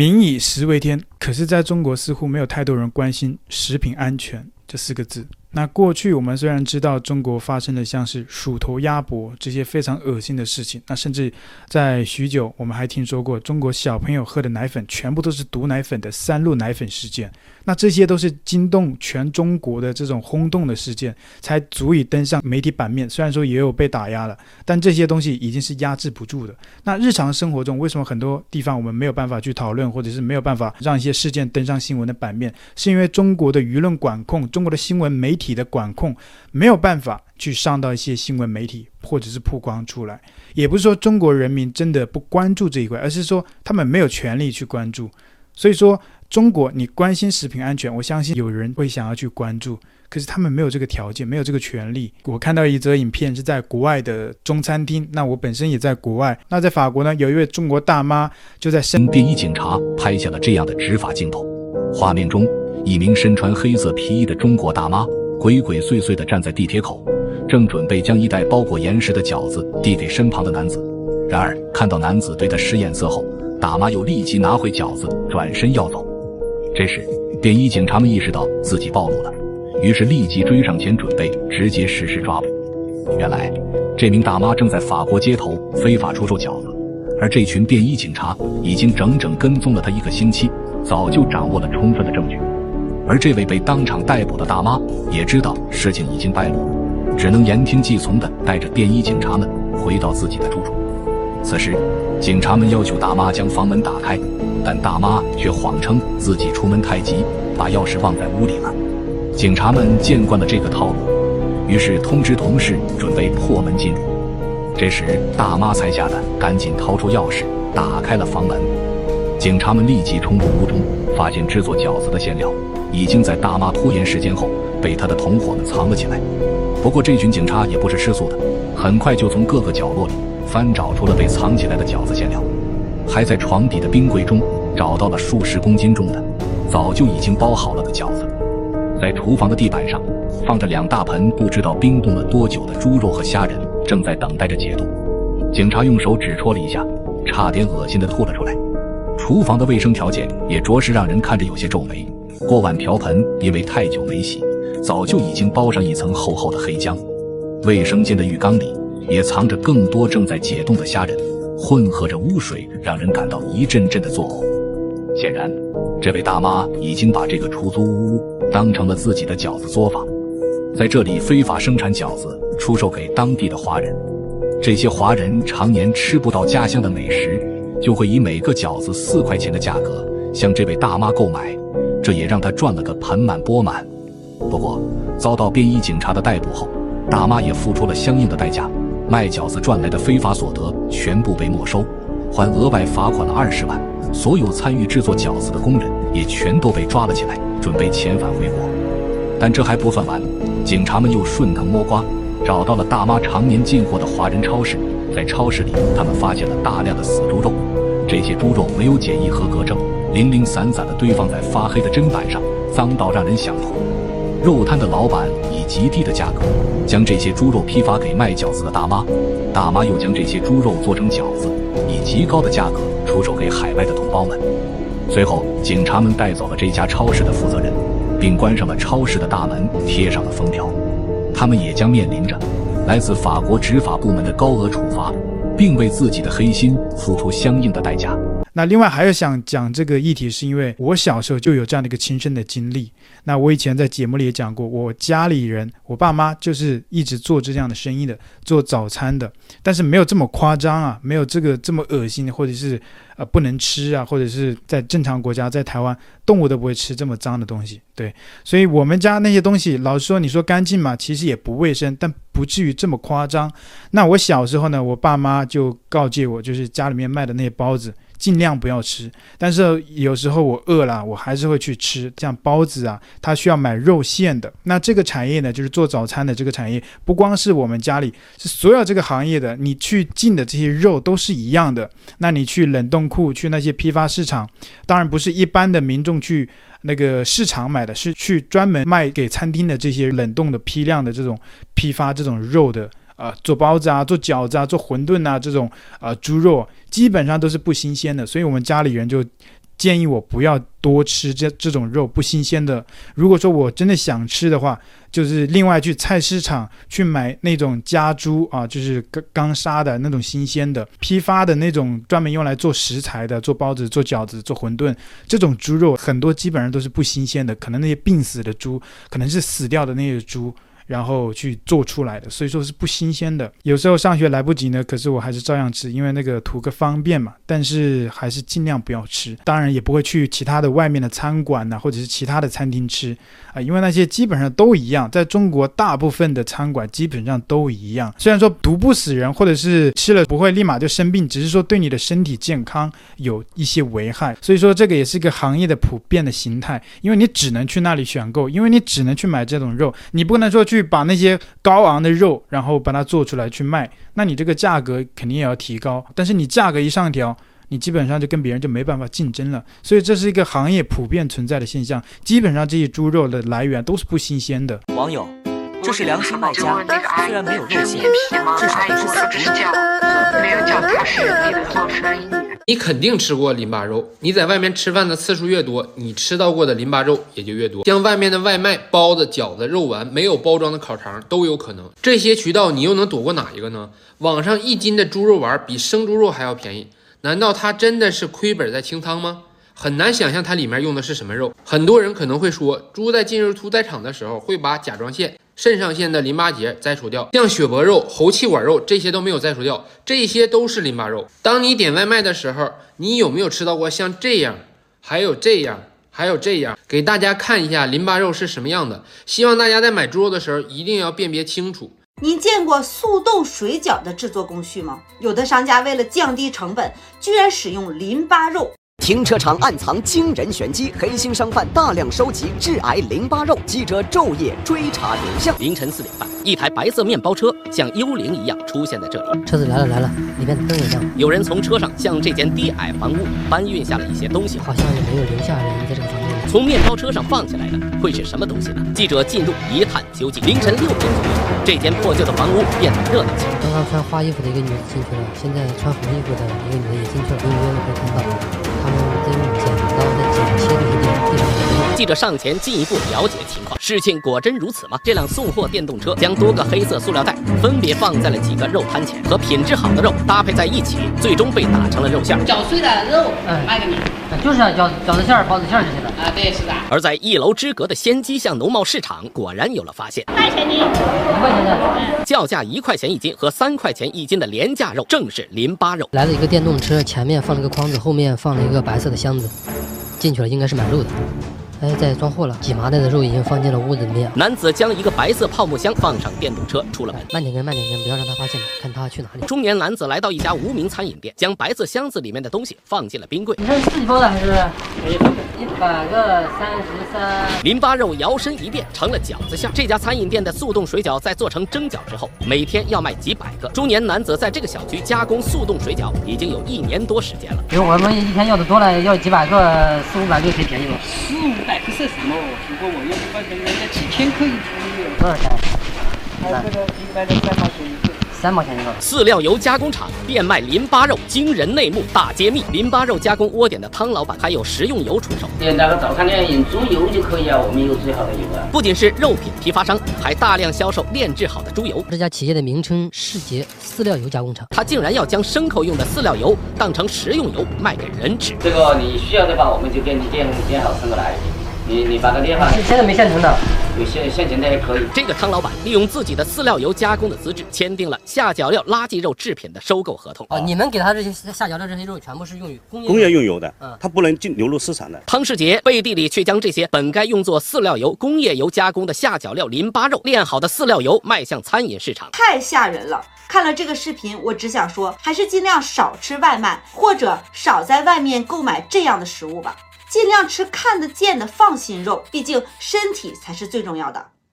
民以食为天，可是在中国似乎没有太多人关心食品安全这四个字。那过去我们虽然知道中国发生的像是鼠头鸭脖这些非常恶心的事情，那甚至在许久我们还听说过中国小朋友喝的奶粉全部都是毒奶粉的三鹿奶粉事件，那这些都是惊动全中国的这种轰动的事件，才足以登上媒体版面。虽然说也有被打压了，但这些东西已经是压制不住的。那日常生活中为什么很多地方我们没有办法去讨论，或者是没有办法让一些事件登上新闻的版面？是因为中国的舆论管控，中国的新闻媒体。的管控没有办法去上到一些新闻媒体或者是曝光出来，也不是说中国人民真的不关注这一块，而是说他们没有权利去关注。所以说，中国你关心食品安全，我相信有人会想要去关注，可是他们没有这个条件，没有这个权利。我看到一则影片是在国外的中餐厅，那我本身也在国外，那在法国呢，有一位中国大妈就在身第一警察拍下了这样的执法镜头，画面中一名身穿黑色皮衣的中国大妈。鬼鬼祟祟地站在地铁口，正准备将一袋包裹严实的饺子递给身旁的男子。然而，看到男子对他使眼色后，大妈又立即拿回饺子，转身要走。这时，便衣警察们意识到自己暴露了，于是立即追上前，准备直接实施抓捕。原来，这名大妈正在法国街头非法出售饺子，而这群便衣警察已经整整跟踪了她一个星期，早就掌握了充分的证据。而这位被当场逮捕的大妈也知道事情已经败露，只能言听计从地带着便衣警察们回到自己的住处。此时，警察们要求大妈将房门打开，但大妈却谎称自己出门太急，把钥匙忘在屋里了。警察们见惯了这个套路，于是通知同事准备破门进入。这时，大妈才吓得赶紧掏出钥匙打开了房门。警察们立即冲入屋中，发现制作饺子的馅料。已经在大妈拖延时间后被他的同伙们藏了起来。不过这群警察也不是吃素的，很快就从各个角落里翻找出了被藏起来的饺子馅料，还在床底的冰柜中找到了数十公斤重的早就已经包好了的饺子。在厨房的地板上放着两大盆不知道冰冻了多久的猪肉和虾仁，正在等待着解冻。警察用手指戳了一下，差点恶心地吐了出来。厨房的卫生条件也着实让人看着有些皱眉。锅碗瓢盆因为太久没洗，早就已经包上一层厚厚的黑浆。卫生间的浴缸里也藏着更多正在解冻的虾仁，混合着污水，让人感到一阵阵的作呕。显然，这位大妈已经把这个出租屋当成了自己的饺子作坊，在这里非法生产饺子，出售给当地的华人。这些华人常年吃不到家乡的美食，就会以每个饺子四块钱的价格向这位大妈购买。这也让他赚了个盆满钵满。不过，遭到便衣警察的逮捕后，大妈也付出了相应的代价，卖饺子赚来的非法所得全部被没收，还额外罚款了二十万。所有参与制作饺子的工人也全都被抓了起来，准备遣返回国。但这还不算完，警察们又顺藤摸瓜，找到了大妈常年进货的华人超市。在超市里，他们发现了大量的死猪肉，这些猪肉没有检疫合格证。零零散散地堆放在发黑的砧板上，脏到让人想吐。肉摊的老板以极低的价格将这些猪肉批发给卖饺子的大妈，大妈又将这些猪肉做成饺子，以极高的价格出售给海外的同胞们。随后，警察们带走了这家超市的负责人，并关上了超市的大门，贴上了封条。他们也将面临着来自法国执法部门的高额处罚，并为自己的黑心付出相应的代价。那另外还有想讲这个议题，是因为我小时候就有这样的一个亲身的经历。那我以前在节目里也讲过，我家里人，我爸妈就是一直做这样的生意的，做早餐的，但是没有这么夸张啊，没有这个这么恶心，或者是呃不能吃啊，或者是在正常国家，在台湾动物都不会吃这么脏的东西。对，所以我们家那些东西，老实说，你说干净嘛，其实也不卫生，但不至于这么夸张。那我小时候呢，我爸妈就告诫我，就是家里面卖的那些包子。尽量不要吃，但是有时候我饿了，我还是会去吃。像包子啊，它需要买肉馅的。那这个产业呢，就是做早餐的这个产业，不光是我们家里，是所有这个行业的，你去进的这些肉都是一样的。那你去冷冻库，去那些批发市场，当然不是一般的民众去那个市场买的，是去专门卖给餐厅的这些冷冻的批量的这种批发这种肉的。啊、呃，做包子啊，做饺子啊，做馄饨啊，这种啊、猪肉基本上都是不新鲜的，所以我们家里人就建议我不要多吃这这种肉不新鲜的。如果说我真的想吃的话，就是另外去菜市场去买那种家猪啊，就是刚刚杀的那种新鲜的批发的那种专门用来做食材的，做包子、做饺子、做馄饨这种猪肉，很多基本上都是不新鲜的，可能那些病死的猪，可能是死掉的那些猪。然后去做出来的，所以说是不新鲜的。有时候上学来不及呢，可是我还是照样吃，因为那个图个方便嘛。但是还是尽量不要吃，当然也不会去其他的外面的餐馆呐、或者是其他的餐厅吃啊，因为那些基本上都一样。在中国，大部分的餐馆基本上都一样。虽然说毒不死人，或者是吃了不会立马就生病，只是说对你的身体健康有一些危害。所以说这个也是一个行业的普遍的形态，因为你只能去那里选购，因为你只能去买这种肉，你不能说去。把那些高昂的肉，然后把它做出来去卖，那你这个价格肯定也要提高。但是你价格一上调，你基本上就跟别人就没办法竞争了。所以这是一个行业普遍存在的现象。基本上这些猪肉的来源都是不新鲜的。网友，这是良心卖家，虽然没有肉馅，至少不是死猪。没有脚踏实地的做生意。你肯定吃过淋巴肉，你在外面吃饭的次数越多，你吃到过的淋巴肉也就越多。像外面的外卖、包子、饺子、肉丸、没有包装的烤肠都有可能。这些渠道你又能躲过哪一个呢？网上一斤的猪肉丸比生猪肉还要便宜，难道它真的是亏本在清仓吗？很难想象它里面用的是什么肉。很多人可能会说，猪在进入屠宰场的时候会把甲状腺。肾上腺的淋巴结摘除掉，像血泊肉、喉气管肉这些都没有摘除掉，这些都是淋巴肉。当你点外卖的时候，你有没有吃到过像这样，还有这样，还有这样？给大家看一下淋巴肉是什么样的。希望大家在买猪肉的时候一定要辨别清楚。您见过速冻水饺的制作工序吗？有的商家为了降低成本，居然使用淋巴肉。停车场暗藏惊人玄机，黑心商贩大量收集致癌淋巴肉，记者昼夜追查流向。凌晨四点半，一台白色面包车像幽灵一样出现在这里。车子来了来了，里面灯也亮。有人从车上向这间低矮房屋搬运下了一些东西，好像也没有留下人在这个房。从面包车上放下来的会是什么东西呢？记者进入一探究竟。凌晨六点左右，这间破旧的房屋变得热闹起来。刚刚穿花衣服的一个女的进去了，现在穿红衣服的一个女的也进去了，隐约可以看到。他们记者上前进一步了解情况，事情果真如此吗？这辆送货电动车将多个黑色塑料袋分别放在了几个肉摊前，和品质好的肉搭配在一起，最终被打成了肉馅。绞碎的肉，嗯，卖给你。就是啊，饺饺子馅儿、包子馅儿这些的啊，对，是的。而在一楼之隔的仙鸡巷农贸市场，果然有了发现。一块钱斤，一块钱的，叫价一块钱一斤和三块钱一斤的廉价肉，正是淋巴肉。来了一个电动车，前面放了个筐子，后面放了一个白色的箱子，进去了应该是买肉的。哎，在装货了，几麻袋的肉已经放进了屋子里面。男子将一个白色泡沫箱放上电动车，出了门。慢点跟，慢点跟，不要让他发现，看他去哪里。中年男子来到一家无名餐饮店，将白色箱子里面的东西放进了冰柜。你这是自己包的还是？一百个三十三。淋巴肉摇身一变成了饺子馅。这家餐饮店的速冻水饺在做成蒸饺之后，每天要卖几百个。中年男子在这个小区加工速冻水饺已经有一年多时间了。比如我们一天要的多了，要几百个，四五百个可以便宜了。四五百克是什么？如果我用一块钱，人家几千克一斤。多少钱？还有这个一般的三毛钱一个。三毛钱一个。饲料油加工厂变卖淋巴肉，惊人内幕大揭秘。淋巴肉加工窝点的汤老板还有食用油出售。点那个早餐店用猪油就可以啊，我们有最好的油啊。不仅是肉品批发商，还大量销售炼制好的猪油。这家企业的名称世杰饲料油加工厂，他竟然要将牲口用的饲料油当成食用油卖给人吃。这个你需要的话，我们就给你电电好送过来。你你把个电话，现在没现成的，有现现成的也可以。这个汤老板利用自己的饲料油加工的资质，签订了下脚料垃圾肉制品的收购合同。哦，你们给他这些下脚料这些肉，全部是用于工业工业用油的，嗯，它不能进流入市场的。汤世杰背地里却将这些本该用作饲料油、工业油加工的下脚料淋巴肉炼好的饲料油卖向餐饮市场，太吓人了！看了这个视频，我只想说，还是尽量少吃外卖，或者少在外面购买这样的食物吧。尽量吃看得见的放心肉，毕竟身体才是最重要的。